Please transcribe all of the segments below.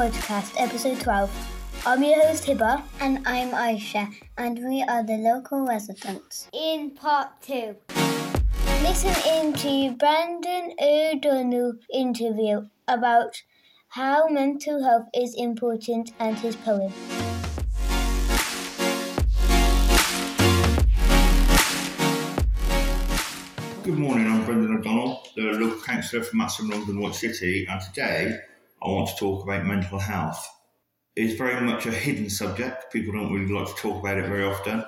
Podcast, episode 12. I'm your host Hiba. And I'm Aisha, and we are the local residents. In part 2, listen in to Brendan O'Donnell interview about how mental health is important and his poem. Good morning, I'm Brendan O'Donnell, the local councillor for Maxham London White City, and today I want to talk about mental health. It's very much a hidden subject, people don't really like to talk about it very often.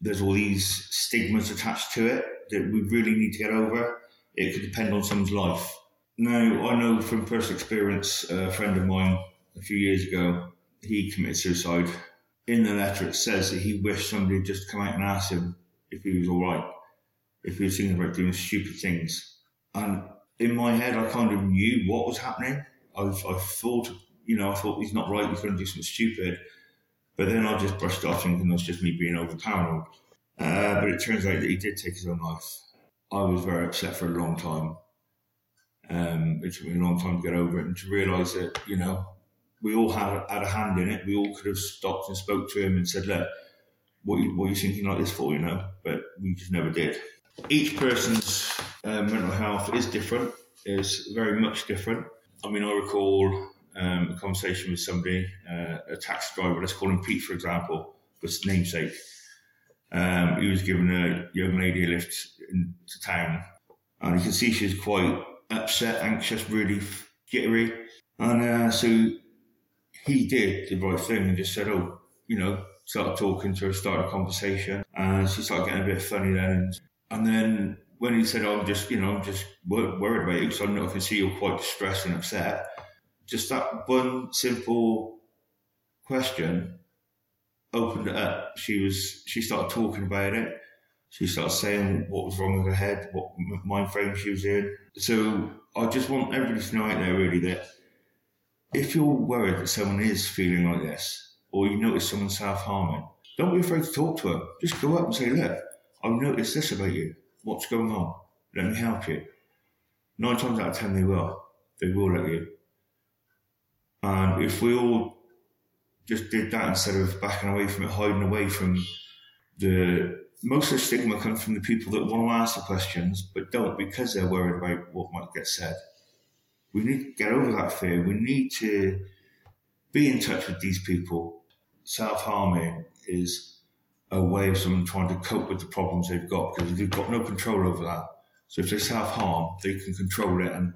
There's all these stigmas attached to it that we really need to get over. It could depend on someone's life. Now, I know from personal experience, a friend of mine a few years ago, he committed suicide. In the letter, it says that he wished somebody would just come out and ask him if he was all right if he was thinking about doing stupid things. And in my head, I kind of knew what was happening. I, I thought, you know, I thought he's not right, he's going to do something stupid. But then I just brushed it off thinking that's just me being over paranoid. Uh, but it turns out that he did take his own life. I was very upset for a long time. Um, it took me a long time to get over it and to realise that, you know, we all had, had a hand in it. We all could have stopped and spoke to him and said, look, what, what are you thinking like this for, you know? But we just never did each person's uh, mental health is different, is very much different. I mean, I recall um, a conversation with somebody, uh, a taxi driver, let's call him Pete, for example, for his namesake. Um, he was giving a young lady a lift into town, and you can see she's quite upset, anxious, really jittery. And uh, so he did the right thing and just said, Oh, you know, started talking to her, started a conversation, and she started getting a bit funny then. And then when he said, oh, I'm just, you know, I'm just worried about you know I can see you're quite distressed and upset. Just that one simple question opened it up. She was, she started talking about it. She started saying what was wrong with her head, what mind frame she was in. So I just want everybody to know out there really that if you're worried that someone is feeling like this, or you notice someone self harming, don't be afraid to talk to them. Just go up and say, look, I've noticed this about you. What's going on? Let me help you. Nine times out of ten, they will. They will let you. And if we all just did that instead of backing away from it, hiding away from the most of the stigma comes from the people that want to ask the questions but don't because they're worried about what might get said. We need to get over that fear. We need to be in touch with these people. Self harming is a way of someone trying to cope with the problems they've got because they've got no control over that. So if they self harm, they can control it and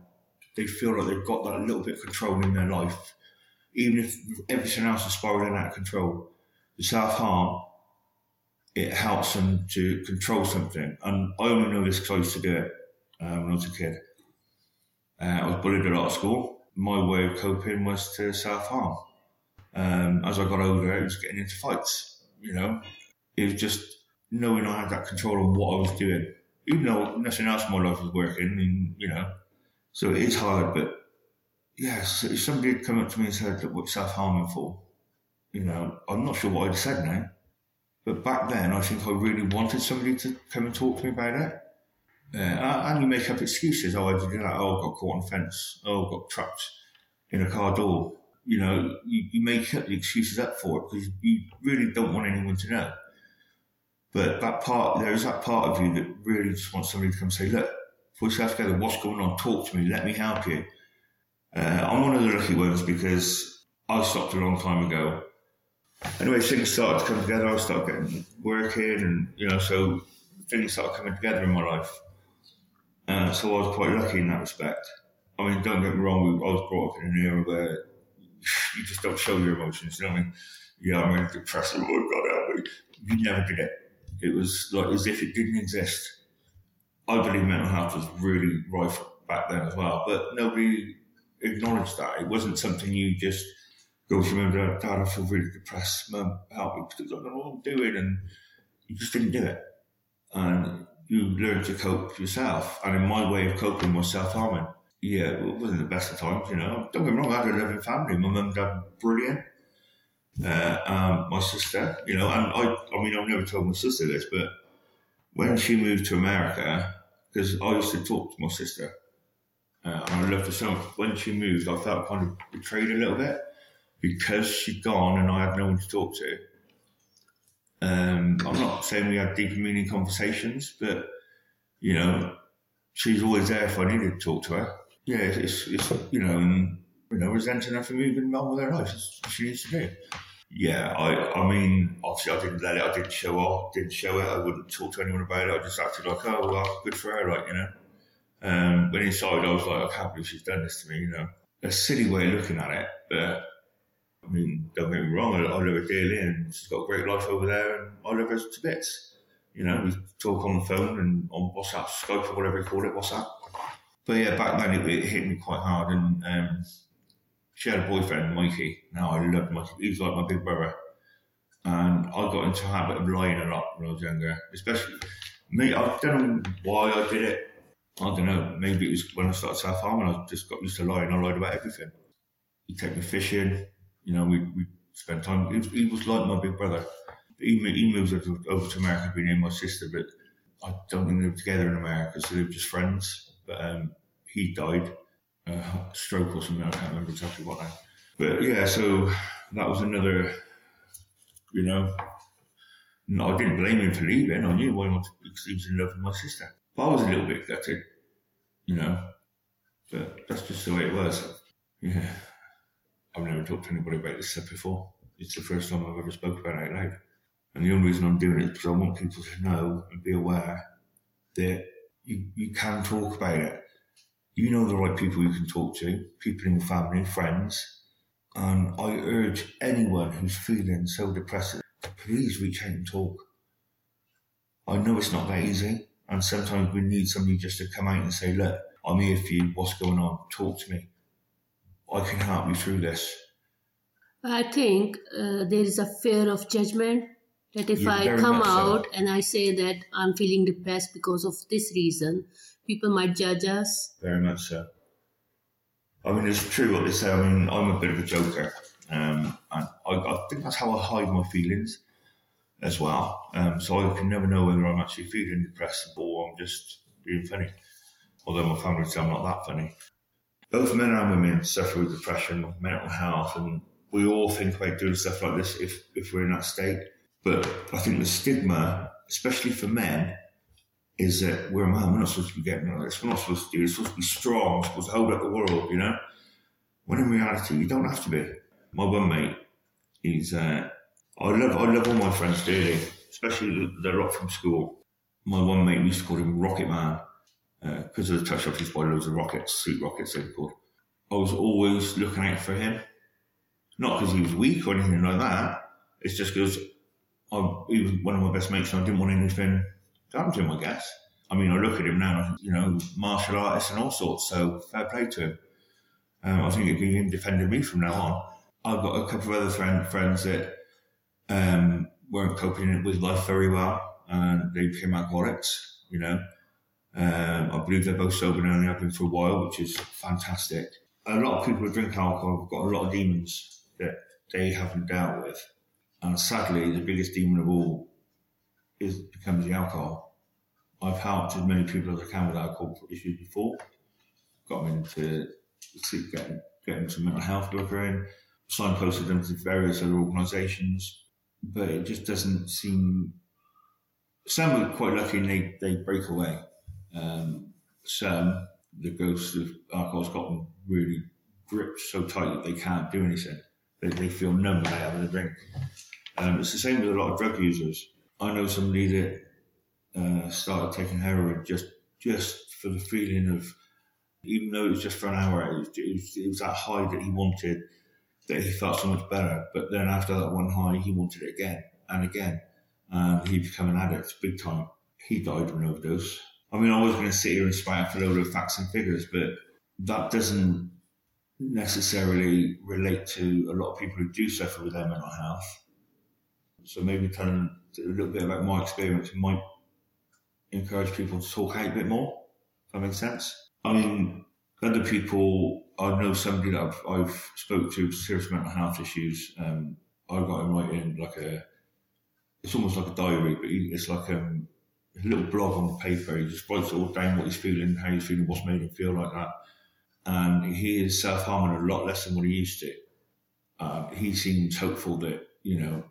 they feel like they've got that little bit of control in their life. Even if everything else is spiraling out of control, the self harm, it helps them to control something. And I only know this because I used to do it um, when I was a kid. Uh, I was bullied a lot at school. My way of coping was to self harm. Um, as I got older, I was getting into fights, you know, it was just knowing I had that control on what I was doing, even though nothing else in my life was working. And you know, so it is hard. But yes, if somebody had come up to me and said, "Look, what's self harming for?" You know, I'm not sure what I'd said now. But back then, I think I really wanted somebody to come and talk to me about it. Uh, and you make up excuses. Oh, I did that. Oh, got caught on a fence. Oh, I got trapped in a car door. You know, you, you make up the excuses up for it because you really don't want anyone to know. But that part, there is that part of you that really just wants somebody to come say, look, put yourself together, what's going on? Talk to me, let me help you. Uh, I'm one of the lucky ones because I stopped a long time ago. Anyway, things started to come together. I started getting working, and you know, so things started coming together in my life. Uh, so I was quite lucky in that respect. I mean, don't get me wrong, I was brought up in an era where you just don't show your emotions. You know what I mean? Yeah, I'm really depressed. Oh, God help me. You never did it. It was like as if it didn't exist. I believe mental health was really rife back then as well, but nobody acknowledged that. It wasn't something you just go to mum, dad, I feel really depressed, mum, help me because I don't know what I'm doing, and you just didn't do it. And you learned to cope yourself. And in my way of coping was self harming. Yeah, it wasn't the best of times, you know. Don't get me wrong, I had a loving family. My mum and dad brilliant uh, um, my sister, you know, and I, I mean, I've never told my sister this, but when she moved to America, because I used to talk to my sister, Uh, and I loved her so much. When she moved, I felt kind of betrayed a little bit because she'd gone and I had no one to talk to. Um, I'm not saying we had deep and meaning conversations, but you know, she's always there if I needed to talk to her. Yeah, it's, it's you know, you know, resenting her for moving on with her life. She needs to do. Yeah, I, I mean, obviously, I didn't let it. I didn't show off. Didn't show it. I wouldn't talk to anyone about it. I just acted like, oh, well, good for her, like you know. Um, but inside, I was like, I can't believe she's done this to me. You know, a silly way of looking at it, but I mean, don't get me wrong, I, I love her dearly and she's got a great life over there and I love her to bits. You know, we talk on the phone and on WhatsApp, Skype or whatever you call it, WhatsApp. But yeah, back then it, it hit me quite hard and um, she had a boyfriend, Mikey. Now I loved Mikey. He was like my big brother. And I got into a habit of lying a lot when I was younger, especially me. I don't know why I did it. I don't know. Maybe it was when I started self harming. I just got used to lying. I lied about everything. He take me fishing. You know, we, we spent time. He was, he was like my big brother. He, he moved over to America, being in my sister, but I don't think they lived together in America, so they were just friends. But um, he died, uh, stroke or something. I can't remember exactly what now. But yeah, so that was another, you know. No, I didn't blame him for leaving. I knew why he wanted because he was in love with my sister. But I was a little bit gutted, you know. But that's just the way it was. Yeah. I've never talked to anybody about this stuff before. It's the first time I've ever spoke about it loud. And the only reason I'm doing it is because I want people to know and be aware that you, you can talk about it. You know the right people you can talk to, people in your family, friends. And I urge anyone who's feeling so depressed please reach out and talk. I know it's not that easy. And sometimes we need somebody just to come out and say, look, I'm here for you. What's going on? Talk to me. I can help you through this. I think uh, there is a fear of judgment that if yeah, I come out and I say that I'm feeling depressed because of this reason, people might judge us. Very much so. I mean, it's true what they say. I mean, I'm a bit of a joker. Um, and I, I, think that's how I hide my feelings as well. Um, so I can never know whether I'm actually feeling depressed or I'm just being funny. Although my family say I'm not that funny both men and women suffer with depression, mental health, and we all think about doing stuff like this if, if we're in that state. But I think the stigma, especially for men, is that we're a man, we're not supposed to be getting like this, we're not supposed to do this, we're supposed to be strong, we're supposed to hold up the world, you know? When in reality, you don't have to be. My one mate, he's, uh, I love, I love all my friends dearly, especially the, the lot from school. My one mate, we used to call him Rocket Man because uh, of the touch ups, he's by loads of rockets, suit rockets, they're called. I was always looking out for him. Not because he was weak or anything like that. It's just because he was one of my best mates and I didn't want anything happen to him, I guess. I mean, I look at him now, you know, martial artist and all sorts, so fair play to him. Um, I think it'd be him defending me from now on. I've got a couple of other friend, friends that um, weren't coping with life very well and they became alcoholics, you know. Um, I believe they're both sober now and have been for a while, which is fantastic. A lot of people who drink alcohol have got a lot of demons that they haven't dealt with. And sadly, the biggest demon of all is becomes the alcohol. I've helped as many people as I can with alcohol issues before. Got them into getting, getting some mental health worker in, signposted them to various other organisations, but it just doesn't seem. Some are quite lucky and they, they break away um, some, the ghost of alcohol's really gripped so tight that they can't do anything. They, they feel numb they have a drink. Um, it's the same with a lot of drug users. I know somebody that uh, started taking heroin just just for the feeling of, even though it was just for an hour, it was, it was, it was that high that he wanted, that he felt so much better. But then after that one high, he wanted it again and again. And he became an addict big time. He died of an overdose. I mean, I was going to sit here and spout out a load of facts and figures, but that doesn't necessarily relate to a lot of people who do suffer with their mental health. So maybe telling a little bit about my experience might encourage people to talk out a bit more. If that makes sense. I mean, other people, I know somebody that I've, I've spoke to serious mental health issues. Um, I got him writing like a, it's almost like a diary, but it's like um, a little blog on paper. He just writes it all down what he's feeling, how he's feeling, what's made him feel like that. and he is self harming a lot less than what he used to. Uh, he seems hopeful that you know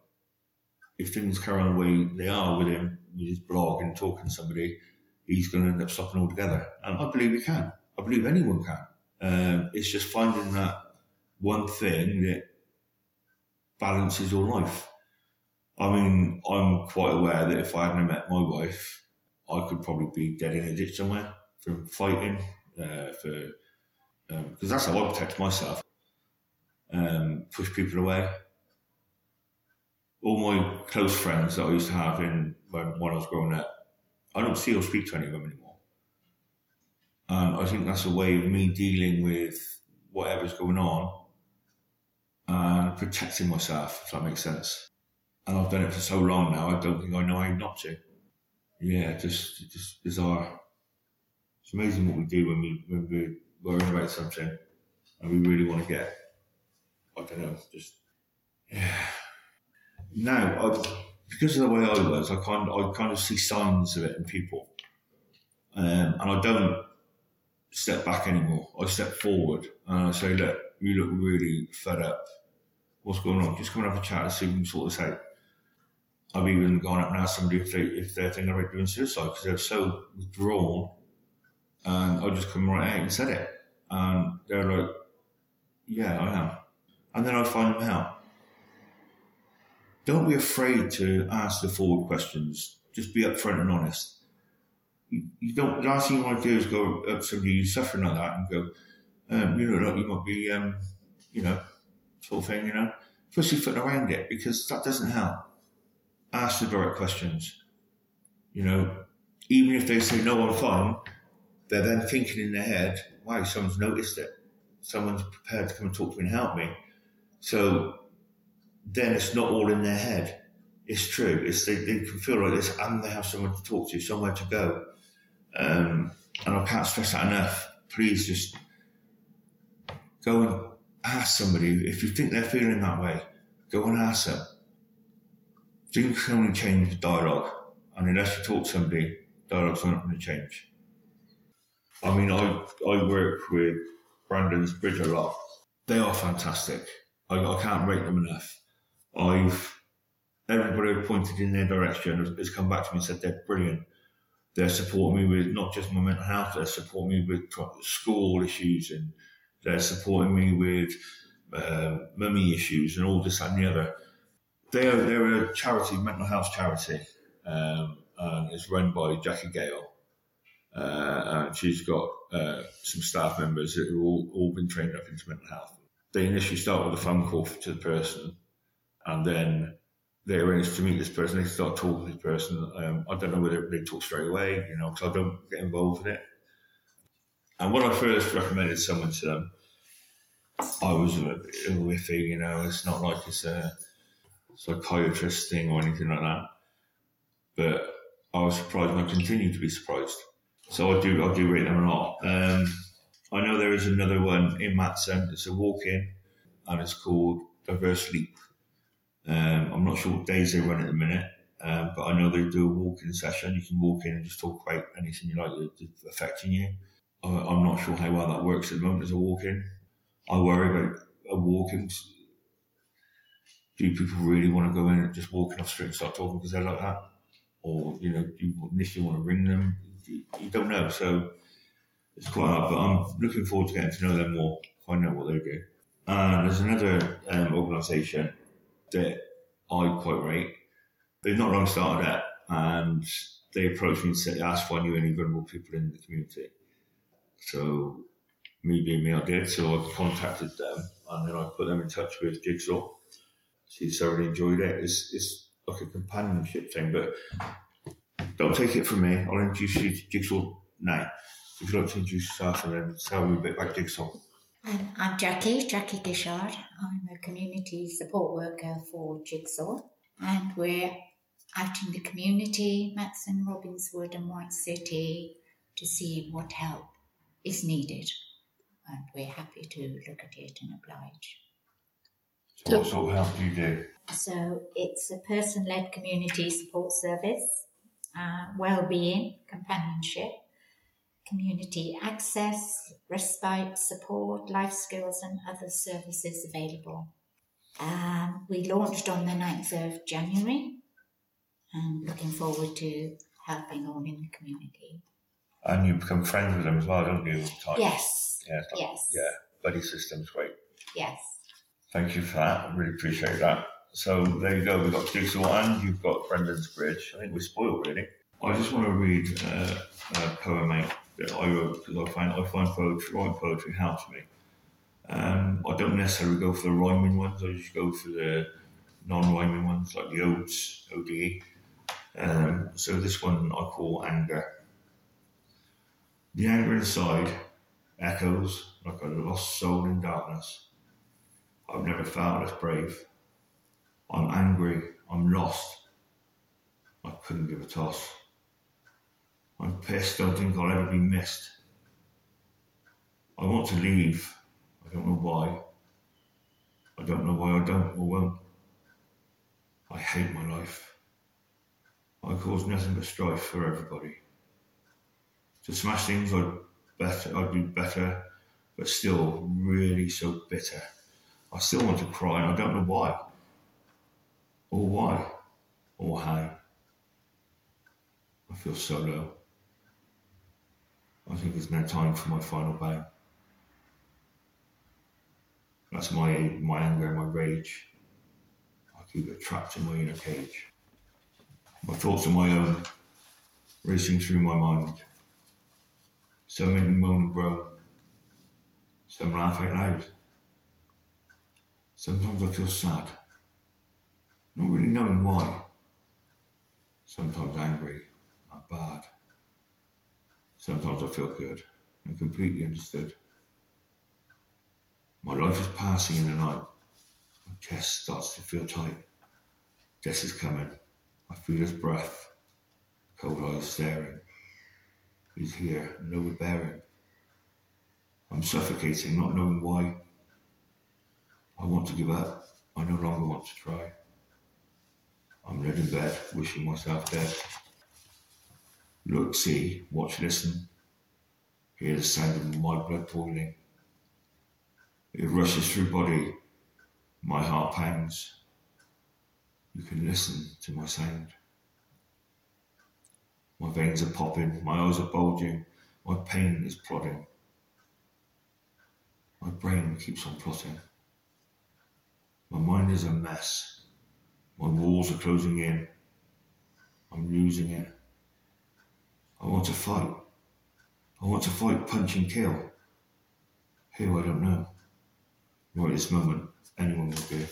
if things carry on the way they are with him, with his blog and talking to somebody, he's going to end up stopping altogether. And I believe he can. I believe anyone can. Um, it's just finding that one thing that balances your life. I mean, I'm quite aware that if I hadn't met my wife, I could probably be dead in a ditch somewhere from fighting, uh, for because um, that's how I protect myself. Um, push people away. All my close friends that I used to have in when, when I was growing up, I don't see or speak to any of them anymore. And I think that's a way of me dealing with whatever's going on and protecting myself, if that makes sense. And I've done it for so long now, I don't think I know how not to. Yeah, just just bizarre. It's amazing what we do when we when we worrying about something and we really want to get. I don't know, just yeah. Now, I, because of the way I was, I kind of, I kind of see signs of it in people, um, and I don't step back anymore. I step forward and I say, look, you look really fed up. What's going on? Just come and have a chat and see if we can sort this out. I've even gone up and asked somebody if, they, if they're thinking about doing suicide because they're so withdrawn. And I just come right out and said it. And they're like, yeah, I am. And then I find them out. Don't be afraid to ask the forward questions. Just be upfront and honest. You, you don't. The last thing you want to do is go up to somebody who's suffering like that and go, um, you know, you might be, um, you know, sort of thing, you know, pussyfoot around it because that doesn't help. Ask the direct questions. You know, even if they say no, I'm fine, they're then thinking in their head, wow, someone's noticed it. Someone's prepared to come and talk to me and help me. So then it's not all in their head. It's true. It's they, they can feel like this and they have someone to talk to, somewhere to go. Um, and I can't stress that enough. Please just go and ask somebody if you think they're feeling that way. Go and ask them. Things can only change with dialogue, and unless you talk to somebody, dialogue's not going to change. I mean, I I work with Brendan's Bridge a lot. They are fantastic. I, I can't rate them enough. I've everybody pointed in their direction has, has, come back to me and said they're brilliant. They're supporting me with not just my mental health, they're supporting me with school issues and they're supporting me with uh, mummy issues and all this and the other. They are, they're a charity, mental health charity, um, and it's run by Jackie Gale. Uh, and she's got uh, some staff members who have all, all been trained up into mental health. They initially start with a phone call to the person, and then they arrange to meet this person. They start talking to this person. Um, I don't know whether they talk straight away, you know, because I don't get involved in it. And when I first recommended someone to them, I was a bit whiffy, you know, it's not like it's a psychiatrist thing or anything like that. But I was surprised and I continue to be surprised. So I do I do rate them a lot. Um, I know there is another one in Matson. It's a walk-in, and it's called Diverse Leap. Um, I'm not sure what days they run at the minute, um, but I know they do a walk-in session. You can walk in and just talk about anything you like that's affecting you. I, I'm not sure how well that works at the moment as a walk-in. I worry about a walk-in. Do people really want to go in and just walking off street and start talking because they're like that? Or, you know, do you initially want to ring them? You, you don't know. So it's quite hard, but I'm looking forward to getting to know them more, find out what they do. And there's another um, organisation that I quite rate. They've not long started at, and they approached me and said, asked if I knew any vulnerable people in the community. So, me being me, I did. So I contacted them, and then I put them in touch with Jigsaw. She thoroughly enjoyed it. It's, it's like a companionship thing, but don't take it from me. I'll introduce you to Jigsaw now. If you'd like to introduce yourself and then tell me a bit about Jigsaw. Um, I'm Jackie, Jackie Gishard. I'm a community support worker for Jigsaw, and we're out in the community, Matson, Robinswood, and White City, to see what help is needed. And we're happy to look at it and oblige. So, what sort of help do you do? So, it's a person led community support service, uh, well being, companionship, community access, respite, support, life skills, and other services available. Um, we launched on the 9th of January and looking forward to helping all in the community. And you become friends with them as well, don't you? Yes. Yeah, like, yes. Yeah, buddy system's great. Yes. Thank you for that. I really appreciate that. So there you go. We've got Jigsaw and you've got Brendan's Bridge. I think we're spoiled, really. I just want to read uh, a poem out that I wrote because I find I find poetry, writing poetry helps me. Um, I don't necessarily go for the rhyming ones. I just go for the non-rhyming ones, like the odes, ODE. Um, so this one I call anger. The anger inside echoes like a lost soul in darkness. I've never felt as brave. I'm angry. I'm lost. I couldn't give a toss. I'm pissed. Don't think I'll ever be missed. I want to leave. I don't know why. I don't know why I don't or won't. I hate my life. I cause nothing but strife for everybody. To smash things, I'd better, I'd do better, but still really so bitter. I still want to cry, and I don't know why, or why, or how. I feel so low. I think there's no time for my final bow. That's my my anger, my rage. I keep it trapped in my inner cage. My thoughts are my own, racing through my mind. Some moan and groan. Some laugh out loud. Sometimes I feel sad, not really knowing why. Sometimes angry and bad. Sometimes I feel good and completely understood. My life is passing in the night. My chest starts to feel tight. Death is coming. I feel his breath, cold eyes staring. He's here, no bearing. I'm suffocating, not knowing why. I want to give up. I no longer want to try. I'm laid in bed, wishing myself dead. Look, see, watch, listen. Hear the sound of my blood boiling. It rushes through body. My heart pounds. You can listen to my sound. My veins are popping, my eyes are bulging, my pain is prodding. My brain keeps on plotting. My mind is a mess. My walls are closing in. I'm losing it. I want to fight. I want to fight, punch and kill. Who I don't know. Right this moment, anyone will do.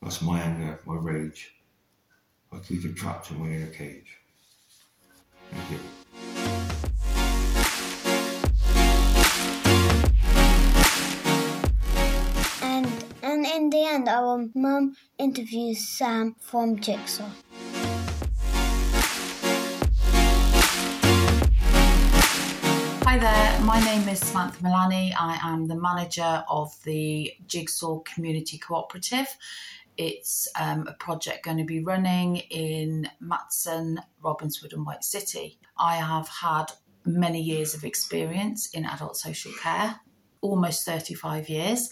That's my anger, my rage. I keep it trapped in my inner cage. Thank you. And, and in the end, our mum interviews Sam from Jigsaw. Hi there, my name is Samantha Milani. I am the manager of the Jigsaw Community Cooperative. It's um, a project going to be running in Matson, Robinswood, and White City. I have had many years of experience in adult social care, almost 35 years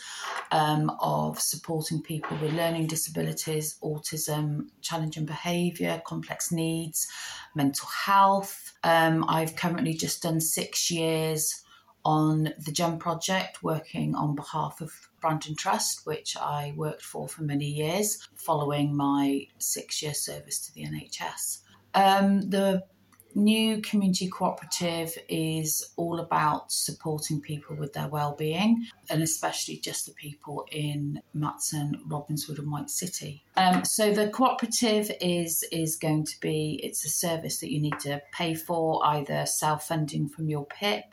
um, of supporting people with learning disabilities, autism, challenging behaviour, complex needs, mental health. Um, I've currently just done six years on the GEM project, working on behalf of Brandon Trust, which I worked for for many years, following my six year service to the NHS. Um, the new community cooperative is all about supporting people with their well-being and especially just the people in Matson, Robinswood and White City. Um, so the cooperative is is going to be it's a service that you need to pay for either self-funding from your PIP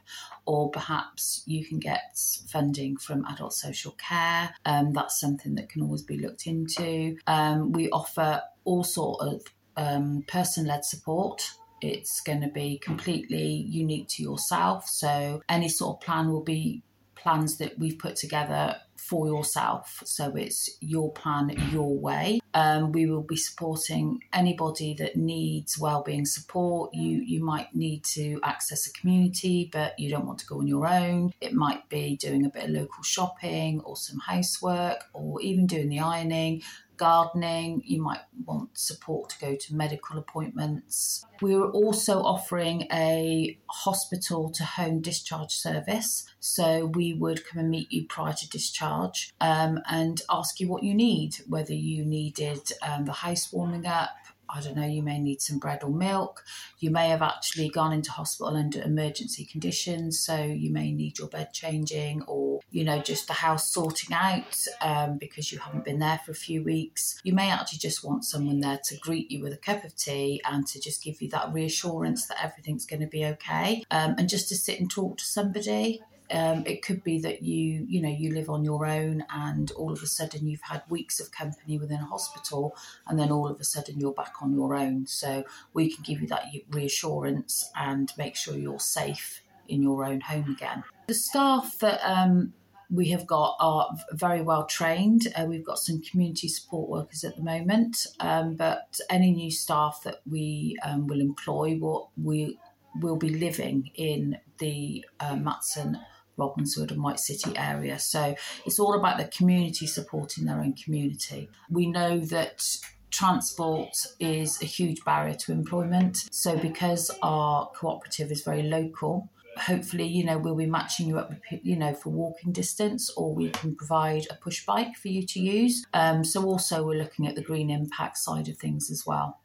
or perhaps you can get funding from adult social care. Um, that's something that can always be looked into. Um, we offer all sort of um, person-led support it's going to be completely unique to yourself. So any sort of plan will be plans that we've put together for yourself. So it's your plan, your way. Um, we will be supporting anybody that needs wellbeing support. You you might need to access a community, but you don't want to go on your own. It might be doing a bit of local shopping or some housework, or even doing the ironing gardening, you might want support to go to medical appointments. We were also offering a hospital to home discharge service. So we would come and meet you prior to discharge um, and ask you what you need, whether you needed um, the house warming up, I don't know, you may need some bread or milk. You may have actually gone into hospital under emergency conditions, so you may need your bed changing or, you know, just the house sorting out um, because you haven't been there for a few weeks. You may actually just want someone there to greet you with a cup of tea and to just give you that reassurance that everything's going to be okay um, and just to sit and talk to somebody. Um, it could be that you, you know, you live on your own, and all of a sudden you've had weeks of company within a hospital, and then all of a sudden you're back on your own. So we can give you that reassurance and make sure you're safe in your own home again. The staff that um, we have got are very well trained. Uh, we've got some community support workers at the moment, um, but any new staff that we um, will employ, will we will be living in the uh, Matson Robinswood and White City area. So it's all about the community supporting their own community. We know that transport is a huge barrier to employment. So because our cooperative is very local, hopefully you know we'll be matching you up you know for walking distance or we can provide a push bike for you to use um, so also we're looking at the green impact side of things as well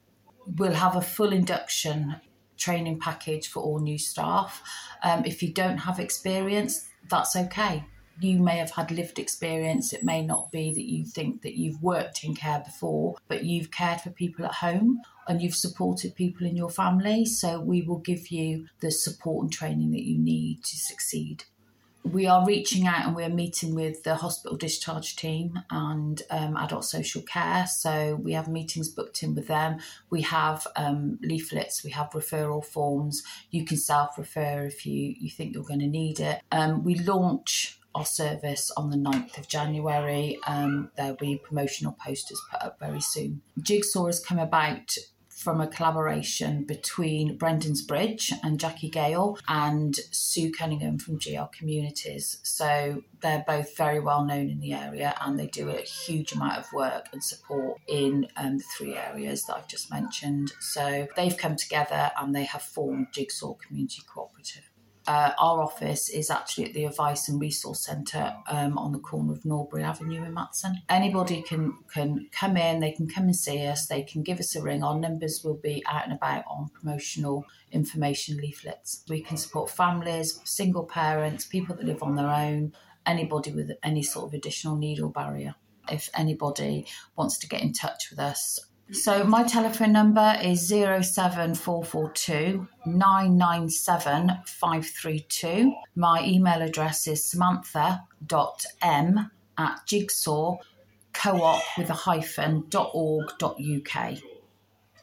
we'll have a full induction training package for all new staff. Um, if you don't have experience, that's okay. You may have had lived experience. It may not be that you think that you've worked in care before, but you've cared for people at home and you've supported people in your family. So we will give you the support and training that you need to succeed we are reaching out and we're meeting with the hospital discharge team and um, adult social care. So we have meetings booked in with them. We have um, leaflets, we have referral forms. You can self refer if you, you think you're going to need it. Um, we launch our service on the 9th of January. Um, there'll be promotional posters put up very soon. Jigsaw has come about from a collaboration between Brendan's Bridge and Jackie Gale and Sue Cunningham from GL Communities. So they're both very well known in the area and they do a huge amount of work and support in um, the three areas that I've just mentioned. So they've come together and they have formed Jigsaw Community Cooperative. Uh, our office is actually at the Advice and Resource Centre um, on the corner of Norbury Avenue in Matson. Anybody can can come in, they can come and see us, they can give us a ring. Our numbers will be out and about on promotional information leaflets. We can support families, single parents, people that live on their own, anybody with any sort of additional need or barrier. If anybody wants to get in touch with us, so my telephone number is 07442 997 532. My email address is samantha.m at jigsaw co-op with a hyphen dot org dot uk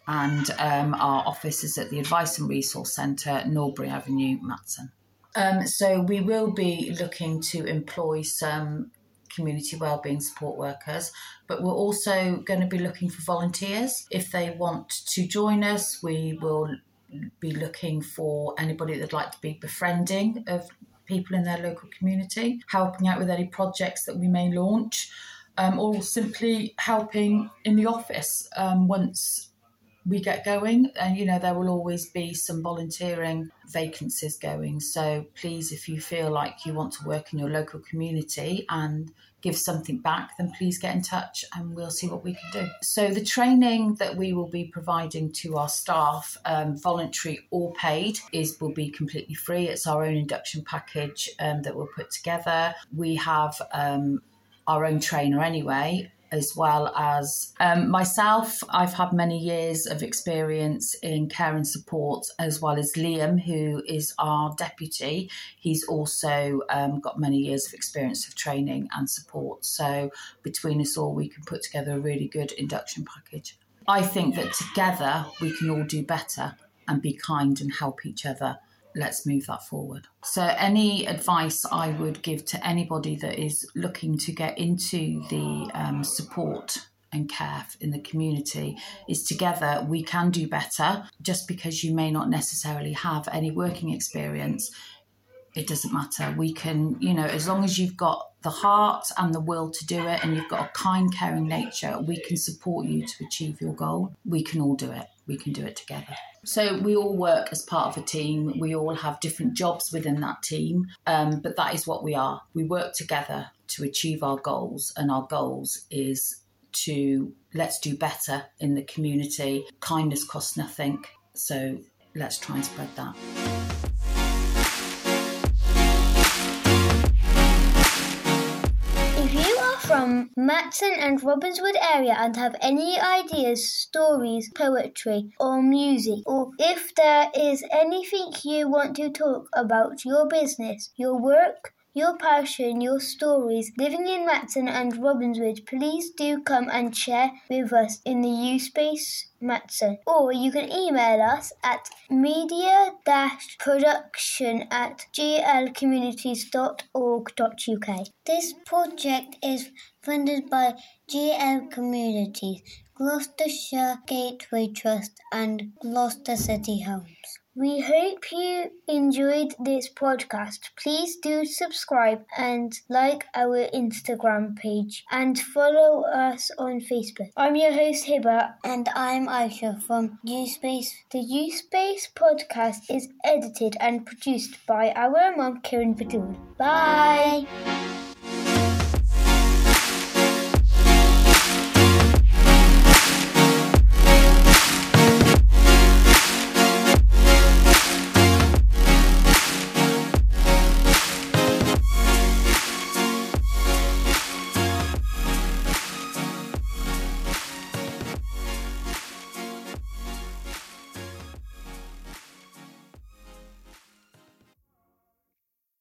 and um, our office is at the Advice and Resource Centre, Norbury Avenue, Matson. Um, so we will be looking to employ some community wellbeing support workers, but we're also going to be looking for volunteers. If they want to join us, we will be looking for anybody that'd like to be befriending of people in their local community, helping out with any projects that we may launch, um, or simply helping in the office um, once we get going. And you know, there will always be some volunteering vacancies going. So please, if you feel like you want to work in your local community and give something back, then please get in touch and we'll see what we can do. So, the training that we will be providing to our staff, um, voluntary or paid, is will be completely free. It's our own induction package um, that we'll put together. We have um, our own trainer anyway, as well as um, myself. I've had many years of experience in care and support, as well as Liam, who is our deputy. He's also um, got many years of experience of training and support. So, between us all, we can put together a really good induction package. I think that together we can all do better and be kind and help each other let's move that forward. So, any advice I would give to anybody that is looking to get into the um, support and care in the community is together we can do better. Just because you may not necessarily have any working experience, it doesn't matter. We can, you know, as long as you've got the heart and the will to do it and you've got a kind, caring nature, we can support you to achieve your goal. We can all do it. We can do it together. So we all work as part of a team. We all have different jobs within that team, um, but that is what we are. We work together to achieve our goals, and our goals is to let's do better in the community. Kindness costs nothing, so let's try and spread that. From Matson and Robinswood area and have any ideas, stories, poetry, or music, or if there is anything you want to talk about your business, your work, your passion, your stories living in Matson and Robinswood, please do come and share with us in the Ewe Space Matson. Or you can email us at media-production at glcommunities.org.uk. This project is funded by GL Communities, Gloucestershire Gateway Trust and Gloucester City Homes. We hope you enjoyed this podcast. Please do subscribe and like our Instagram page and follow us on Facebook. I'm your host Hiba and I'm Aisha from Ewe Space. The Ewe Space podcast is edited and produced by our mom Kiran Batool. Bye. Bye.